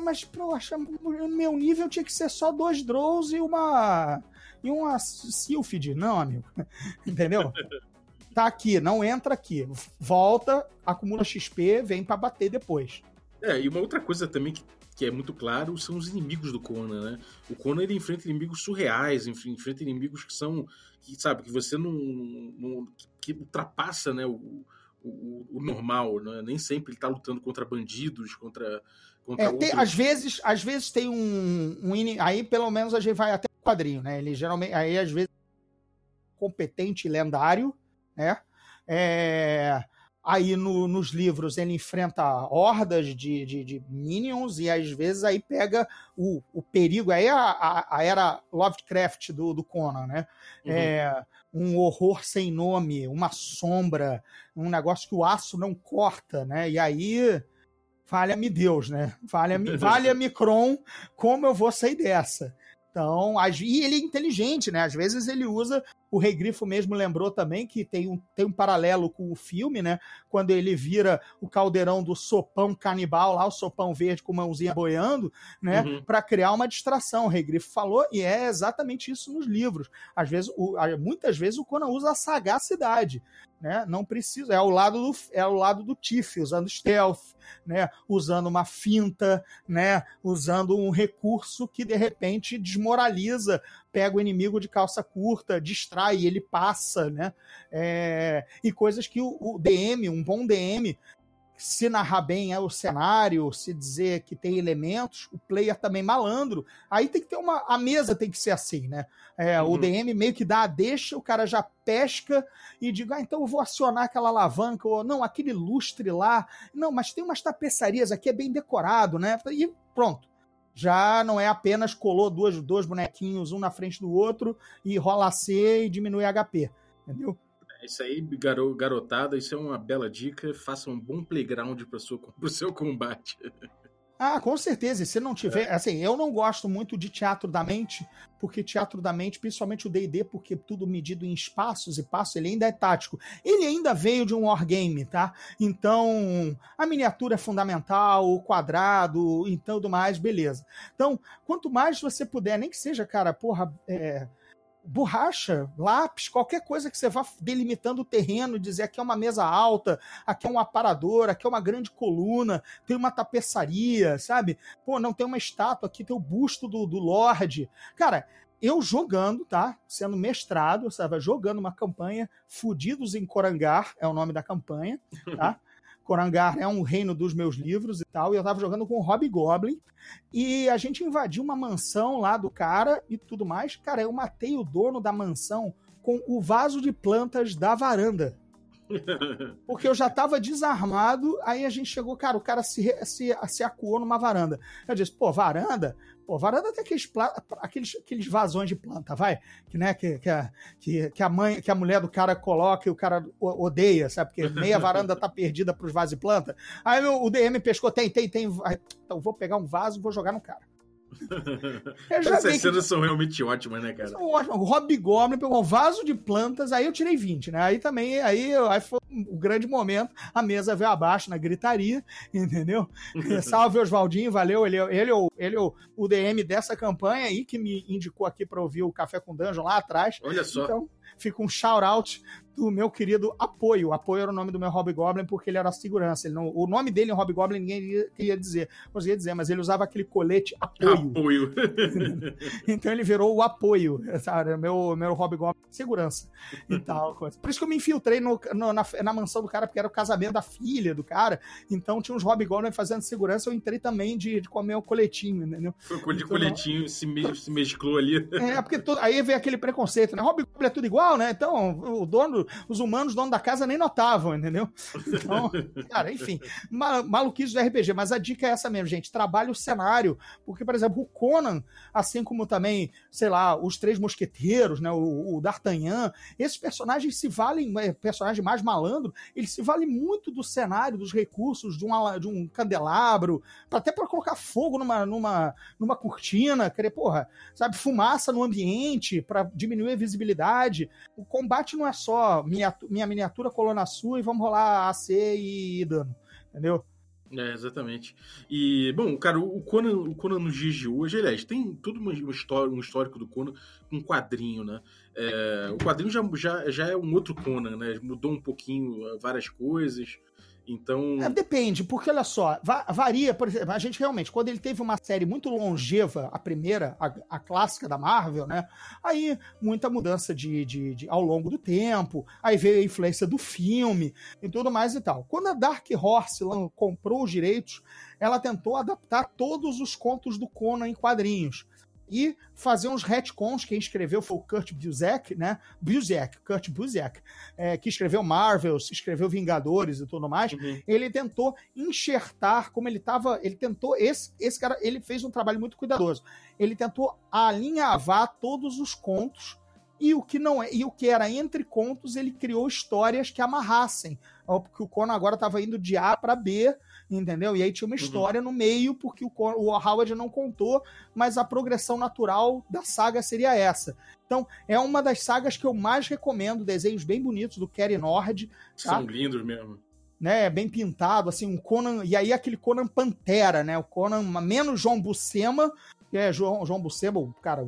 mas poxa, meu nível tinha que ser só dois Drows e uma. E uma Sylphid. Não, amigo. Entendeu? tá aqui, não entra aqui. Volta, acumula XP, vem para bater depois. É, e uma outra coisa também que, que é muito claro são os inimigos do Conan, né? O Conan ele enfrenta inimigos surreais, enfrenta inimigos que são, que sabe, que você não, não que ultrapassa, né, o, o, o, normal, né? Nem sempre ele tá lutando contra bandidos, contra, contra é, tem, às vezes, às vezes tem um, um aí pelo menos a gente vai até o quadrinho, né? Ele geralmente aí às vezes competente lendário né? É, aí no, nos livros ele enfrenta hordas de, de, de, minions e às vezes aí pega o, o perigo. Aí a, a, a era Lovecraft do, do Conan, né? Uhum. É, um horror sem nome, uma sombra, um negócio que o aço não corta, né? E aí falha-me Deus, né? Falha-me valha Micron, como eu vou sair dessa? Então, e ele é inteligente, né? Às vezes ele usa. O Rei Grifo mesmo lembrou também que tem um, tem um paralelo com o filme, né? Quando ele vira o caldeirão do sopão canibal lá, o sopão verde com mãozinha boiando, né? Uhum. Para criar uma distração. O Rei Grifo falou, e é exatamente isso nos livros. Às vezes, o, muitas vezes o Conan usa a sagacidade né? Não precisa, é ao lado do é ao lado do Tiff, usando stealth, né? Usando uma finta, né? Usando um recurso que de repente desmoraliza, pega o inimigo de calça curta, distrai, ele passa, né? É, e coisas que o, o DM, um bom DM, se narrar bem é o cenário, se dizer que tem elementos, o player também malandro. Aí tem que ter uma. A mesa tem que ser assim, né? É, uhum. O DM meio que dá a deixa, o cara já pesca e diga, ah, então eu vou acionar aquela alavanca, ou não, aquele lustre lá. Não, mas tem umas tapeçarias aqui, é bem decorado, né? E pronto. Já não é apenas colou dois, dois bonequinhos, um na frente do outro, e rola C e diminui HP. Entendeu? Isso aí, garo, garotada, isso é uma bela dica. Faça um bom playground para o seu combate. Ah, com certeza. E se não tiver. É. Assim, eu não gosto muito de teatro da mente, porque teatro da mente, principalmente o DD, porque tudo medido em espaços e passos, ele ainda é tático. Ele ainda veio de um wargame, tá? Então, a miniatura é fundamental, o quadrado e tudo mais, beleza. Então, quanto mais você puder, nem que seja, cara, porra, é borracha, lápis, qualquer coisa que você vá delimitando o terreno, dizer aqui é uma mesa alta, aqui é um aparador, aqui é uma grande coluna, tem uma tapeçaria, sabe? Pô, não tem uma estátua, aqui tem o busto do, do Lorde. Cara, eu jogando, tá? Sendo mestrado, sabe? Jogando uma campanha, Fudidos em Corangar é o nome da campanha, tá? Corangar é um reino dos meus livros e tal, e eu tava jogando com o Rob Goblin, e a gente invadiu uma mansão lá do cara e tudo mais. Cara, eu matei o dono da mansão com o vaso de plantas da varanda. Porque eu já tava desarmado, aí a gente chegou, cara, o cara se, se, se acuou numa varanda. Eu disse, pô, varanda? Pô, varanda tem aqueles, aqueles, aqueles vasões de planta, vai? Que, né, que, que, a, que, que, a mãe, que a mulher do cara coloca e o cara odeia, sabe? Porque meia varanda tá perdida pros vasos de planta. Aí o DM pescou, tem, tem, tem. Então vou pegar um vaso e vou jogar no cara. Essas cenas que... são realmente ótimas, né, cara? São ótimas. O Rob Goblin pegou um vaso de plantas, aí eu tirei 20, né? Aí também, aí, aí foi um grande momento. A mesa veio abaixo na gritaria, entendeu? Salve Oswaldinho, valeu. Ele, ele, ele, ele o DM dessa campanha aí, que me indicou aqui para ouvir o Café com Dungeon lá atrás. Olha só. Então, fica um shout-out do meu querido Apoio. Apoio era o nome do meu Hobgoblin porque ele era segurança. Ele não, o nome dele em Hobgoblin ninguém ia dizer, conseguia dizer, mas ele usava aquele colete Apoio. Apoio. então ele virou o Apoio, sabe? Meu, meu Hobgoblin segurança e tal. Coisa. Por isso que eu me infiltrei no, no, na, na mansão do cara, porque era o casamento da filha do cara. Então tinha uns Hobgoblin fazendo segurança. Eu entrei também de, de comer o coletinho, entendeu? Foi de então, coletinho, se, se mesclou ali. É, porque todo, aí veio aquele preconceito, né? Hobgoblin é tudo igual, né? Então o dono os humanos, dono da casa, nem notavam, entendeu? Então, cara, enfim, maluquice do RPG, mas a dica é essa mesmo, gente, trabalhe o cenário, porque, por exemplo, o Conan, assim como também, sei lá, os Três Mosqueteiros, né, o, o D'Artagnan, esses personagens se valem, é, personagem mais malandro, eles se valem muito do cenário, dos recursos, de um, de um candelabro, até para colocar fogo numa, numa, numa cortina, querer, porra, sabe, fumaça no ambiente para diminuir a visibilidade. O combate não é só minha miniatura colou sua e vamos rolar AC e dano, entendeu? É, exatamente. E, bom, cara, o Conan, o Conan nos dias de hoje, aliás, tem tudo uma, história, um histórico do Conan, um quadrinho, né? É, o quadrinho já, já, já é um outro Conan, né? Mudou um pouquinho várias coisas. Então. É, depende, porque olha só, varia, por exemplo, a gente realmente, quando ele teve uma série muito longeva, a primeira, a, a clássica da Marvel, né? Aí muita mudança de, de, de, ao longo do tempo, aí veio a influência do filme e tudo mais e tal. Quando a Dark Horse comprou os direitos, ela tentou adaptar todos os contos do Conan em quadrinhos e fazer uns retcons. Quem escreveu foi o Kurt Busiek, né? Busiek, Kurt Busiek, é, que escreveu Marvels, escreveu Vingadores e tudo mais. Uhum. Ele tentou enxertar como ele estava. Ele tentou. Esse, esse cara, ele fez um trabalho muito cuidadoso. Ele tentou alinhavar todos os contos e o que não é, e o que era entre contos, ele criou histórias que amarrassem. Porque o Conan agora estava indo de A para B entendeu? E aí tinha uma uhum. história uhum. no meio, porque o, o Howard não contou, mas a progressão natural da saga seria essa. Então, é uma das sagas que eu mais recomendo, desenhos bem bonitos do Kerry Nord. Tá? São lindos mesmo. Né, bem pintado, assim, um Conan, e aí aquele Conan Pantera, né, o Conan menos João Buscema, que é João, João Buscema, o cara,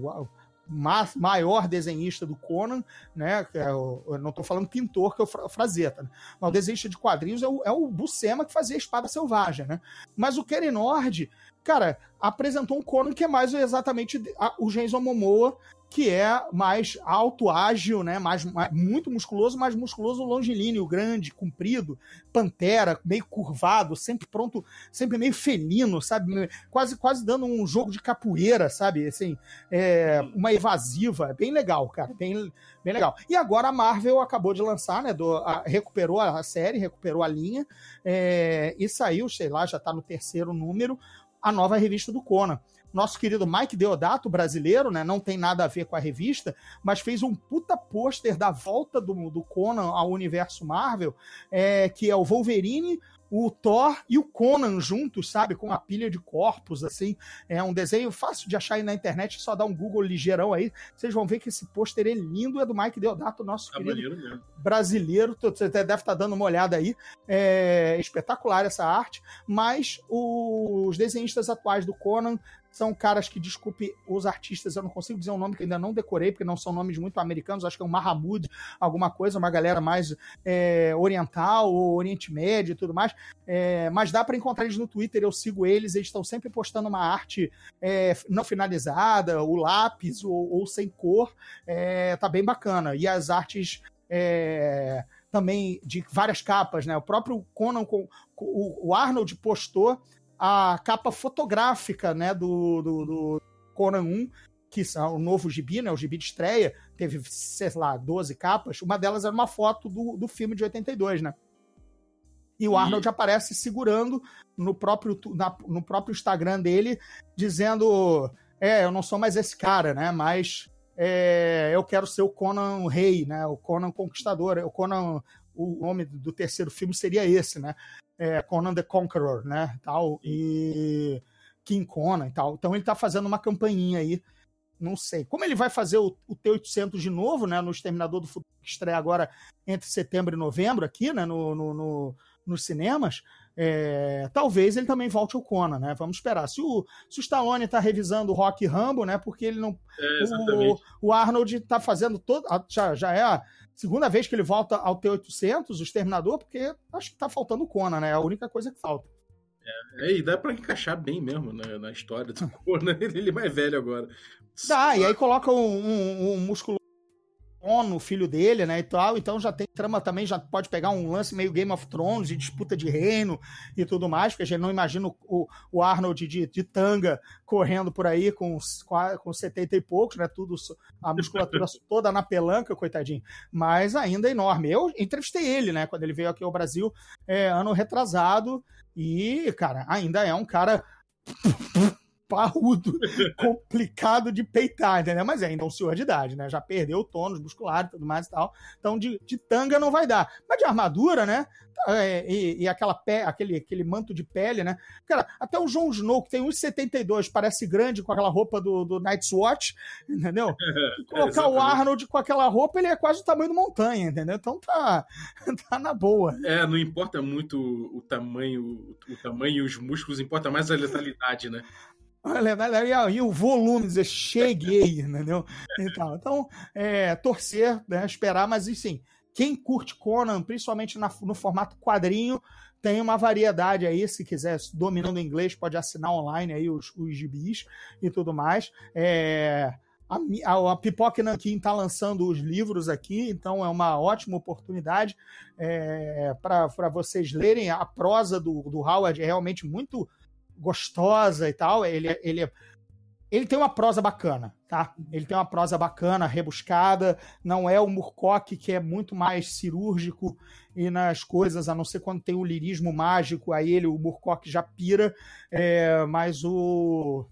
o, maior desenhista do Conan, né? É eu não estou falando pintor, que é o Frazetta, né? Mas o desenhista de quadrinhos é o, é o Buscema que fazia a Espada Selvagem, né? Mas o Kerry Nord, cara, apresentou um Conan que é mais exatamente o Jason Momoa que é mais alto, ágil, né? Mais, mais, muito musculoso, mais musculoso, longilíneo, grande, comprido, pantera, meio curvado, sempre pronto, sempre meio felino, sabe? Quase, quase dando um jogo de capoeira, sabe? Assim, é, uma evasiva, bem legal, cara, bem, bem legal. E agora a Marvel acabou de lançar, né? Do, a, recuperou a série, recuperou a linha é, e saiu, sei lá, já tá no terceiro número, a nova revista do Conan nosso querido Mike Deodato, brasileiro, né? Não tem nada a ver com a revista, mas fez um puta pôster da volta do, do Conan ao universo Marvel, é, que é o Wolverine, o Thor e o Conan juntos, sabe? Com uma pilha de corpos, assim. É um desenho fácil de achar aí na internet, só dá um Google ligeirão aí. Vocês vão ver que esse pôster é lindo, é do Mike Deodato, nosso tá querido brasileiro. Você deve estar tá dando uma olhada aí. É espetacular essa arte, mas os desenhistas atuais do Conan são caras que, desculpe os artistas, eu não consigo dizer um nome que ainda não decorei, porque não são nomes muito americanos, acho que é um Mahamud, alguma coisa, uma galera mais é, oriental ou Oriente Médio e tudo mais. É, mas dá para encontrar eles no Twitter, eu sigo eles, eles estão sempre postando uma arte é, não finalizada, o lápis ou, ou sem cor, é, tá bem bacana. E as artes. É, também de várias capas, né? O próprio Conan, o Arnold postou a capa fotográfica né, do, do, do Conan 1, que é o novo gibi, né, o gibi de estreia, teve, sei lá, 12 capas. Uma delas era uma foto do, do filme de 82, né? E o Arnold e... aparece segurando no próprio, na, no próprio Instagram dele, dizendo: É, eu não sou mais esse cara, né? Mas é, eu quero ser o Conan Rei, né? O Conan Conquistador. O Conan, o nome do terceiro filme seria esse, né? É, Conan the Conqueror, né, tal, e King Conan e tal. Então ele tá fazendo uma campainha aí, não sei. Como ele vai fazer o, o T-800 de novo, né, no Exterminador do Futuro, que estreia agora entre setembro e novembro aqui, né, no, no, no nos cinemas, é, talvez ele também volte ao Conan, né? Vamos esperar. Se o, se o Stallone tá revisando o Rock Rambo, né? Porque ele não. É, o, o, Arnold tá fazendo todo. Já, já é a segunda vez que ele volta ao T-800, o Exterminador, porque acho que tá faltando o Conan, né? É a única coisa que falta. É, e dá pra encaixar bem mesmo né, na história do Conan. Ele é mais velho agora. Dá, e aí coloca um, um, um músculo o filho dele, né, e tal, então já tem trama também, já pode pegar um lance meio Game of Thrones, de disputa de reino e tudo mais, porque a gente não imagina o, o Arnold de, de tanga correndo por aí com, com 70 e poucos, né, tudo, a musculatura toda na pelanca, coitadinho, mas ainda é enorme. Eu entrevistei ele, né, quando ele veio aqui ao Brasil, é, ano retrasado, e, cara, ainda é um cara parrudo, complicado de peitar, entendeu? Mas é ainda um senhor de idade, né? Já perdeu o tônus muscular e tudo mais e tal. Então, de, de tanga não vai dar. Mas de armadura, né? É, e, e, aquela pé, aquele, aquele manto de pele, né? Cara, até o Jon Snow, que tem 1,72, parece grande com aquela roupa do, do Night's Watch, entendeu? Colocar o Arnold com aquela roupa, ele é quase o tamanho do montanha, entendeu? Então tá, tá na boa. É, não importa muito o tamanho, o tamanho e os músculos, importa mais a letalidade, né? E o volume, dizer, cheguei, entendeu? Então, então é, torcer, né, esperar, mas assim, quem curte Conan, principalmente na, no formato quadrinho, tem uma variedade aí, se quiser, dominando inglês, pode assinar online aí os, os gibis e tudo mais. É, a, a, a Pipoca Nankin está lançando os livros aqui, então é uma ótima oportunidade é, para vocês lerem. A prosa do, do Howard é realmente muito gostosa e tal. Ele, ele, ele tem uma prosa bacana, tá? Ele tem uma prosa bacana, rebuscada. Não é o Murcock, que é muito mais cirúrgico e nas coisas, a não ser quando tem o lirismo mágico, aí ele, o Murcock já pira. É, mas o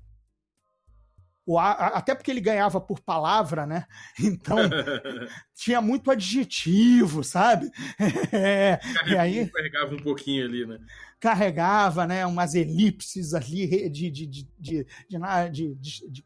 o, até porque ele ganhava por palavra, né? Então tinha muito adjetivo, sabe? É, e aí carregava um pouquinho ali, né? Carregava, né? Umas elipses ali de, de, de, de, de, de, de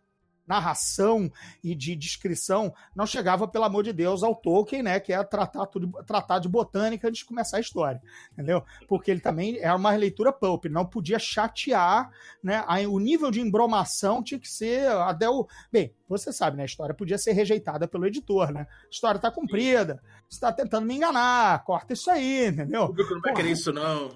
narração e de descrição não chegava, pelo amor de Deus, ao Tolkien, né, que é tratar, tudo, tratar de botânica antes de começar a história, entendeu? Porque ele também era uma leitura pulp, não podia chatear, né, o nível de embromação tinha que ser até o... Bem, você sabe, né, a história podia ser rejeitada pelo editor, né? A história tá comprida, você tá tentando me enganar, corta isso aí, entendeu? O público não vai querer isso, não.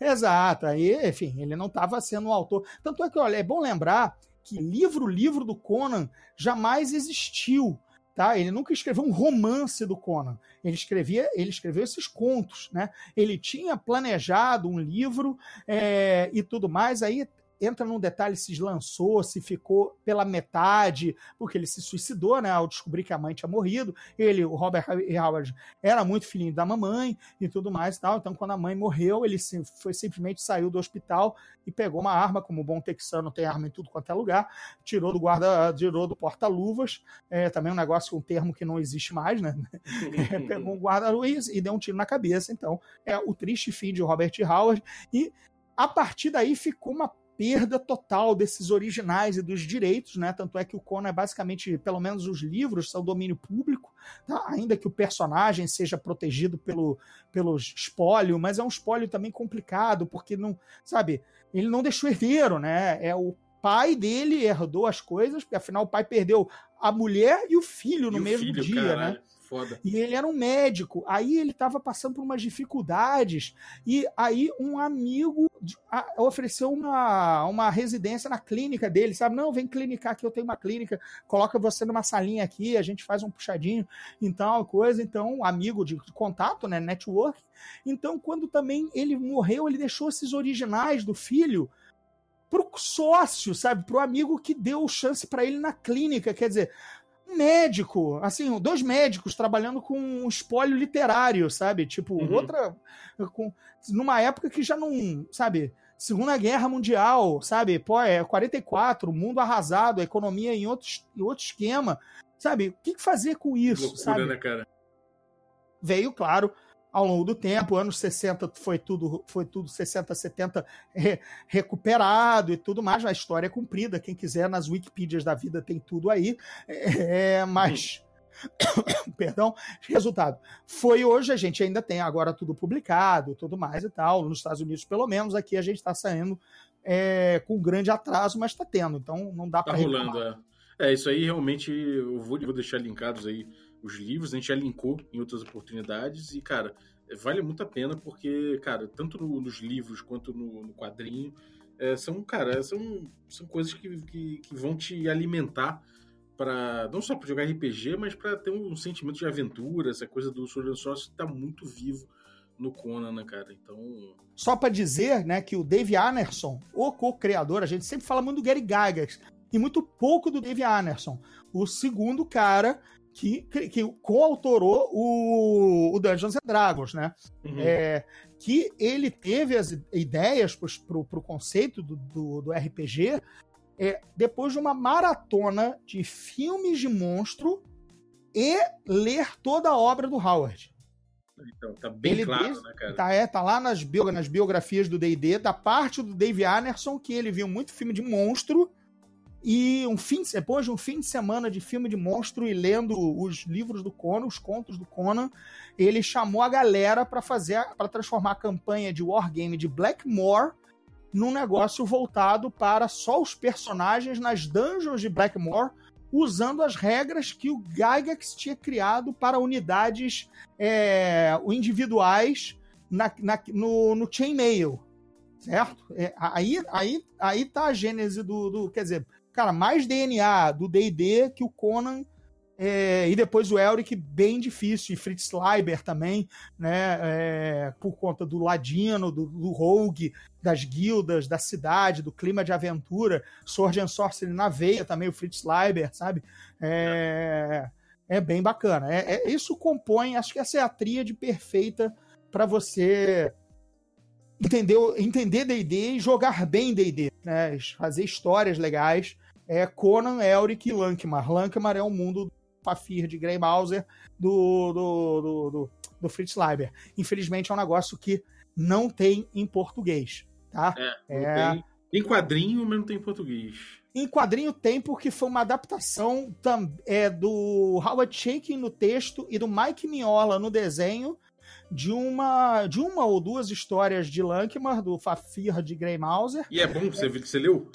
Exato, aí, enfim, ele não estava sendo o autor. Tanto é que, olha, é bom lembrar que livro, livro do Conan jamais existiu. Tá? Ele nunca escreveu um romance do Conan. Ele escrevia, ele escreveu esses contos, né? Ele tinha planejado um livro é, e tudo mais. Aí entra num detalhe se lançou, se ficou pela metade, porque ele se suicidou, né, ao descobrir que a mãe tinha morrido. Ele, o Robert Howard, era muito filhinho da mamãe e tudo mais e tal. Então, quando a mãe morreu, ele foi simplesmente saiu do hospital e pegou uma arma, como bom texano tem arma em tudo quanto é lugar, tirou do guarda, tirou do porta-luvas, é, também um negócio, um termo que não existe mais, né? É, pegou um guarda-luz e deu um tiro na cabeça. Então, é o triste fim de Robert Howard e a partir daí ficou uma perda total desses originais e dos direitos, né? Tanto é que o Conan é basicamente, pelo menos os livros são domínio público, tá? ainda que o personagem seja protegido pelo, pelo espólio, mas é um espólio também complicado, porque não, sabe, ele não deixou herdeiro, né? É o pai dele herdou as coisas, porque afinal o pai perdeu a mulher e o filho no o mesmo filho, dia, caralho, né? Foda. E ele era um médico. Aí ele estava passando por umas dificuldades. E aí um amigo ofereceu uma, uma residência na clínica dele, sabe? Não, vem clinicar aqui, eu tenho uma clínica. Coloca você numa salinha aqui, a gente faz um puxadinho, então, coisa. Então, amigo de, contato, né? Network. Então, quando também ele morreu, ele deixou esses originais do filho pro sócio, sabe? Pro amigo que deu chance para ele na clínica. Quer dizer, um médico, assim, dois médicos trabalhando com um espólio literário, sabe? Tipo, Uhum. outra. Com, numa época que já não. Sabe? Segunda Guerra Mundial, sabe? Pô, é 44, mundo arrasado, a economia em outro, em outro esquema. Sabe? O que fazer com isso, Loucura, sabe? né, cara? veio, claro, ao longo do tempo, anos 60 foi tudo, foi tudo 60, 70 re- recuperado e tudo mais, a história é cumprida, quem quiser nas Wikipedias da vida tem tudo aí, é, mas... Perdão, resultado. Foi hoje, a gente ainda tem agora tudo publicado, tudo mais e tal. Nos Estados Unidos, pelo menos, aqui a gente está saindo é, com grande atraso, mas está tendo. Então não dá Tá para rolando, é. É, isso aí realmente eu vou, eu vou deixar linkados aí os livros, a gente já linkou em outras oportunidades e, cara, vale muito a pena porque, cara, tanto no- nos livros quanto no, no quadrinho, é, são, cara, são, são coisas que, que, que vão te alimentar para não só para jogar RPG, mas para ter um sentimento de aventura, essa coisa do Sword and Sorcery tá muito vivo no Conan, né, cara? Então, Só para dizer, né, que o Dave Anderson, o co-criador, a gente sempre fala muito do Gary Gygax e muito pouco do Dave Anderson, o segundo cara que, que coautorou o, o Dungeons and Dragons, né? uhum. É, que ele teve as ideias para o conceito do, do, do RPG é, depois de uma maratona de filmes de monstro e ler toda a obra do Howard. então, tá bem ele claro, diz- né, cara? Tá, é, tá lá nas, bio- nas biografias do D&D, da parte do Dave Anderson, que ele viu muito filme de monstro, e um fim, de- depois de um fim de semana de filme de monstro e lendo os livros do Conan, os contos do Conan, ele chamou a galera para fazer, para transformar a campanha de Wargame de Blackmore num negócio voltado para só os personagens nas dungeons de Blackmore, usando as regras que o Gygax tinha criado para unidades é, individuais na, na- no, no chainmail, certo? É, aí, aí, aí tá a gênese do, do- quer dizer, cara, mais DNA do D&D que o Conan é, e depois o Elric bem difícil, e Fritz Leiber também, né, é, por conta do Ladino, do, do Rogue, das guildas, da cidade, do clima de aventura, Sword and Sorcery na veia também, o Fritz Leiber, sabe? É, é bem bacana. É, é- isso compõe, acho que essa é a tríade perfeita para você entender o- entender D&D e jogar bem D&D, né? Fazer histórias legais. É Conan, Elric e Lankmar. Lankmar é o mundo do Fafir de Grey Mauser do, do, do, do, do Fritz Leiber. Infelizmente é um negócio que não tem em português, tá? É, É. tem, tem quadrinho, mas não tem em português. Em quadrinho tem porque foi uma adaptação é, do Howard Chaykin no texto e do Mike Mignola no desenho de uma, de uma ou duas histórias de Lankmar, do Fafir de Grey Mauser. E é bom, você você leu?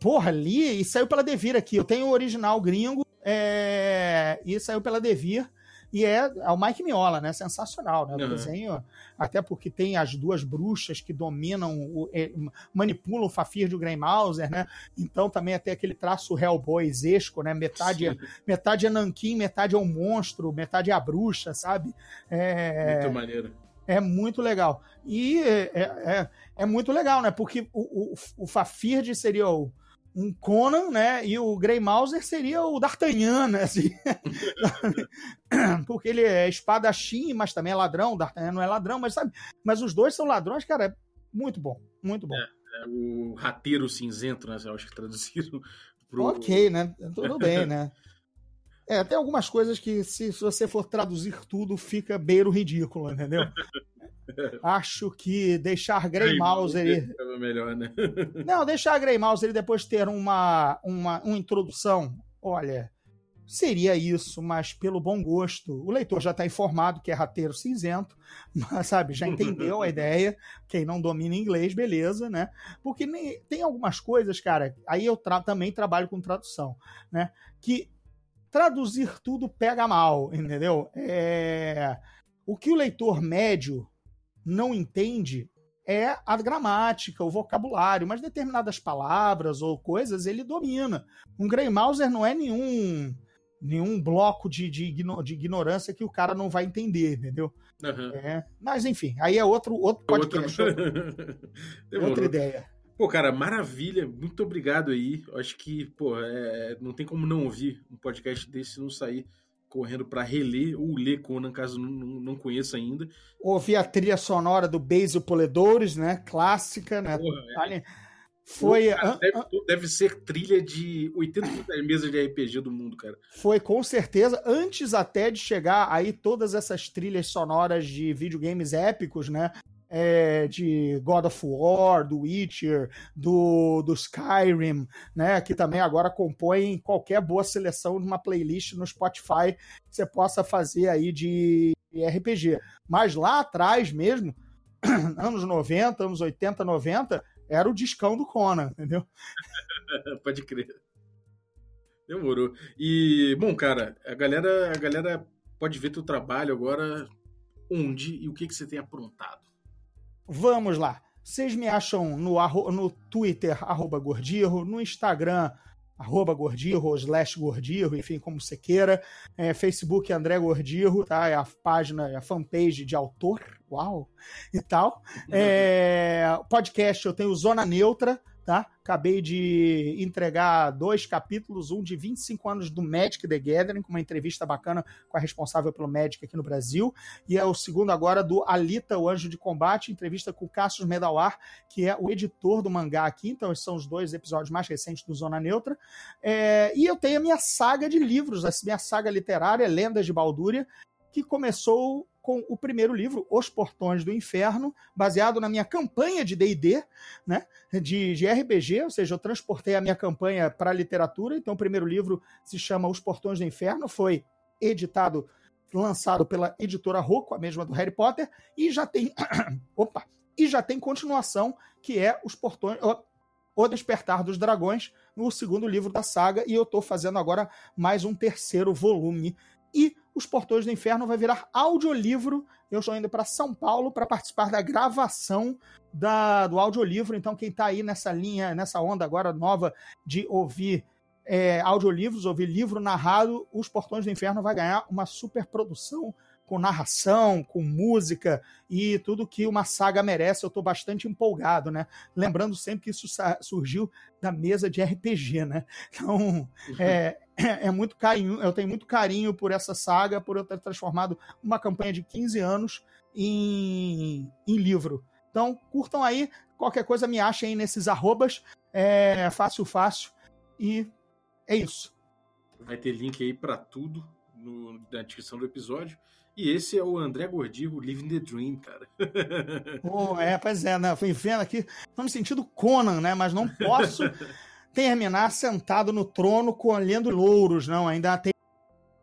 Porra, li e saiu pela Devir aqui. Eu tenho o original gringo é, e saiu pela Devir. E é, é o Mike Miola, né? Sensacional, né? O Uhum. desenho, até porque tem as duas bruxas que dominam, o, é, manipulam o Fafir de Grey Mauser, né? Então também até aquele traço Hellboy zesco, né? Metade, Sim, metade é nanquim, metade é um monstro, metade é a bruxa, sabe? É, Muito maneiro. é muito legal. E é, é, é muito legal, né? Porque o, o, o Fafird seria o, um Conan, né? E o Grey Mauser seria o D'Artagnan, né? Assim. Porque ele é espadachim, mas também é ladrão. O D'Artagnan não é ladrão, mas sabe? Mas os dois são ladrões, cara. É muito bom, muito bom. É o rateiro cinzento, né? Eu acho que traduziram pro. Ok, né? Tudo bem, né? É, tem algumas coisas que, se, se você for traduzir tudo, fica beiro ridículo, entendeu? Acho que deixar Grey Grey Mauser. e- ficava melhor, né? Não, deixar Grey Mouse ele depois ter uma, uma, uma introdução. Olha, seria isso, mas pelo bom gosto. O leitor já está informado que é rateiro cinzento, mas, sabe, já entendeu a ideia. Quem não domina inglês, beleza, né? Porque nem, tem algumas coisas, cara, aí eu tra também trabalho com tradução, né? Que traduzir tudo pega mal, entendeu? É... O que o leitor médio não entende é a gramática, o vocabulário, mas determinadas palavras ou coisas ele domina. Um Grey Mouser não é nenhum nenhum bloco de, de, de, ignorância que o cara não vai entender, entendeu? Uhum. É, mas enfim, aí é outro, outro podcast. Outro... outra ideia. Pô, cara, maravilha. Muito obrigado aí. Acho que, pô, é, não tem como não ouvir um podcast desse não sair correndo para reler ou ler Conan, caso não, não, conheça ainda. Ouvir a trilha sonora do Basil Poledores, né? Clássica, né? Porra, é. Foi. Cara, deve, deve, ser trilha de 80% mesas de RPG do mundo, cara. Foi, com certeza. Antes até de chegar aí todas essas trilhas sonoras de videogames épicos, né? É, de God of War, do Witcher, do, do Skyrim, né? Que também agora compõem qualquer boa seleção de uma playlist no Spotify que você possa fazer aí de RPG. Mas lá atrás mesmo, anos 90, anos 80, 90 era o discão do Conan, entendeu? Pode crer. Demorou. E, bom, cara, a galera, a galera pode ver teu trabalho agora onde e o que, que você tem aprontado. Vamos lá. Vocês me acham no, no Twitter, arroba Gordirro, no Instagram, arroba Gordirro, slash Gordirro, enfim, como você queira. É, Facebook André Gordirro, tá? É a página, é a fanpage de autor, uau, e tal. É, podcast eu tenho Zona Neutra, tá? Acabei de entregar dois capítulos, um de 25 anos do Magic the Gathering, com uma entrevista bacana com a responsável pelo Magic aqui no Brasil, e é o segundo agora do Alita, o Anjo de Combate, entrevista com o Cassius Medawar, que é o editor do mangá aqui, então esses são os dois episódios mais recentes do Zona Neutra. É, e eu tenho a minha saga de livros, a minha saga literária, Lendas de Baldúria, que começou com o primeiro livro, Os Portões do Inferno, baseado na minha campanha de D&D, né, de, de RPG, ou seja, eu transportei a minha campanha para a literatura, então o primeiro livro se chama Os Portões do Inferno, foi editado, lançado pela editora Rocco, a mesma do Harry Potter, e já tem, opa, e já tem continuação, que é Os Portões, o Despertar dos Dragões, no segundo livro da saga, e eu estou fazendo agora mais um terceiro volume. E os Portões do Inferno vai virar audiolivro. Eu estou indo para São Paulo para participar da gravação da, do audiolivro. Então, quem está aí nessa linha, nessa onda agora nova de ouvir é, audiolivros, ouvir livro narrado, Os Portões do Inferno vai ganhar uma super produção com narração, com música e tudo que uma saga merece. Eu estou bastante empolgado, né? Lembrando sempre que isso surgiu da mesa de RPG, né? Então, é, é muito carinho, eu tenho muito carinho por essa saga, por eu ter transformado uma campanha de 15 anos em, em livro. Então, curtam aí, qualquer coisa me achem aí nesses arrobas, é fácil, fácil, e é isso. Vai ter link aí para tudo no, na descrição do episódio. E esse é o André Gordillo, Living the Dream, cara. Pô, é, pois é, né? Fui vendo aqui, tô me sentindo Conan, né? Mas não posso terminar sentado no trono colhendo louros, não. Ainda tem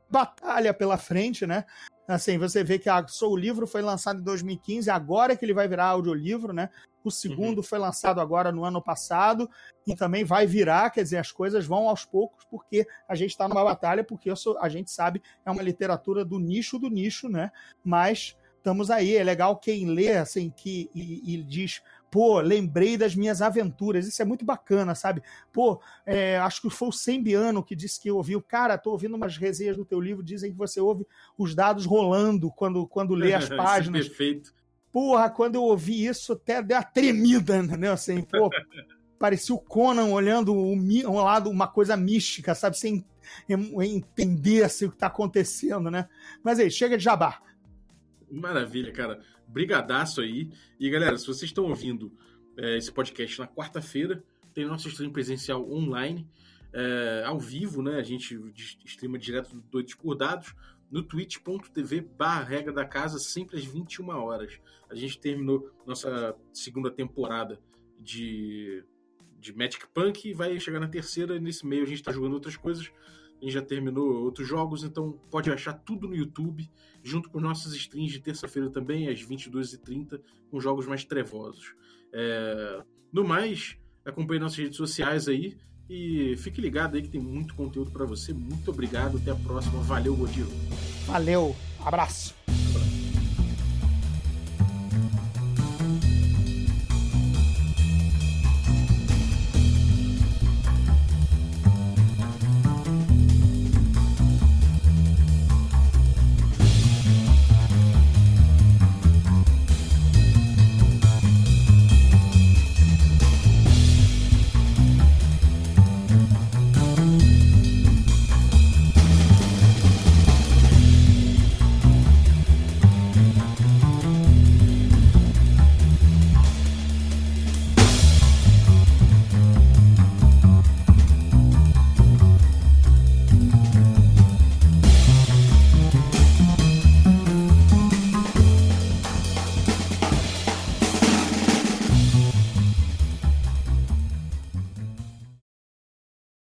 batalha pela frente, né? Assim, você vê que a Soul Livro foi lançado em 2015, agora é que ele vai virar audiolivro, né? O segundo uhum. foi lançado agora no ano passado e também vai virar, quer dizer, as coisas vão aos poucos, porque a gente está numa batalha, porque sou, a gente sabe é uma literatura do nicho do nicho, né? Mas estamos aí, é legal quem lê, assim, que e, e diz, pô, lembrei das minhas aventuras. Isso é muito bacana, sabe? Pô, é, acho que foi o Sembiano que disse que ouviu. Cara, tô ouvindo umas resenhas do teu livro, dizem que você ouve os dados rolando quando, quando lê as páginas. perfeito. Porra, quando eu ouvi isso, até deu uma tremida, né? Assim, pô, parecia o Conan olhando o, um lado, uma coisa mística, sabe? Sem entender assim, o que tá acontecendo, né? Mas aí, chega de jabá. Maravilha, cara. Brigadaço aí. E galera, se vocês estão ouvindo é, esse podcast na quarta-feira, tem nosso stream presencial online, é, ao vivo, né? A gente streama direto do Doidos por Dados no twitch.tv barra regra da casa, sempre às 21 horas. A gente terminou nossa segunda temporada de, de Magic Punk e vai chegar na terceira. Nesse meio a gente está jogando outras coisas. Gente já terminou outros jogos, então pode achar tudo no YouTube, junto com nossas streams de terça-feira também, às 22h30, com jogos mais trevosos. É... No mais, acompanhe nossas redes sociais aí e fique ligado aí que tem muito conteúdo para você. Muito obrigado, até a próxima. Valeu, Godilo. Valeu, abraço.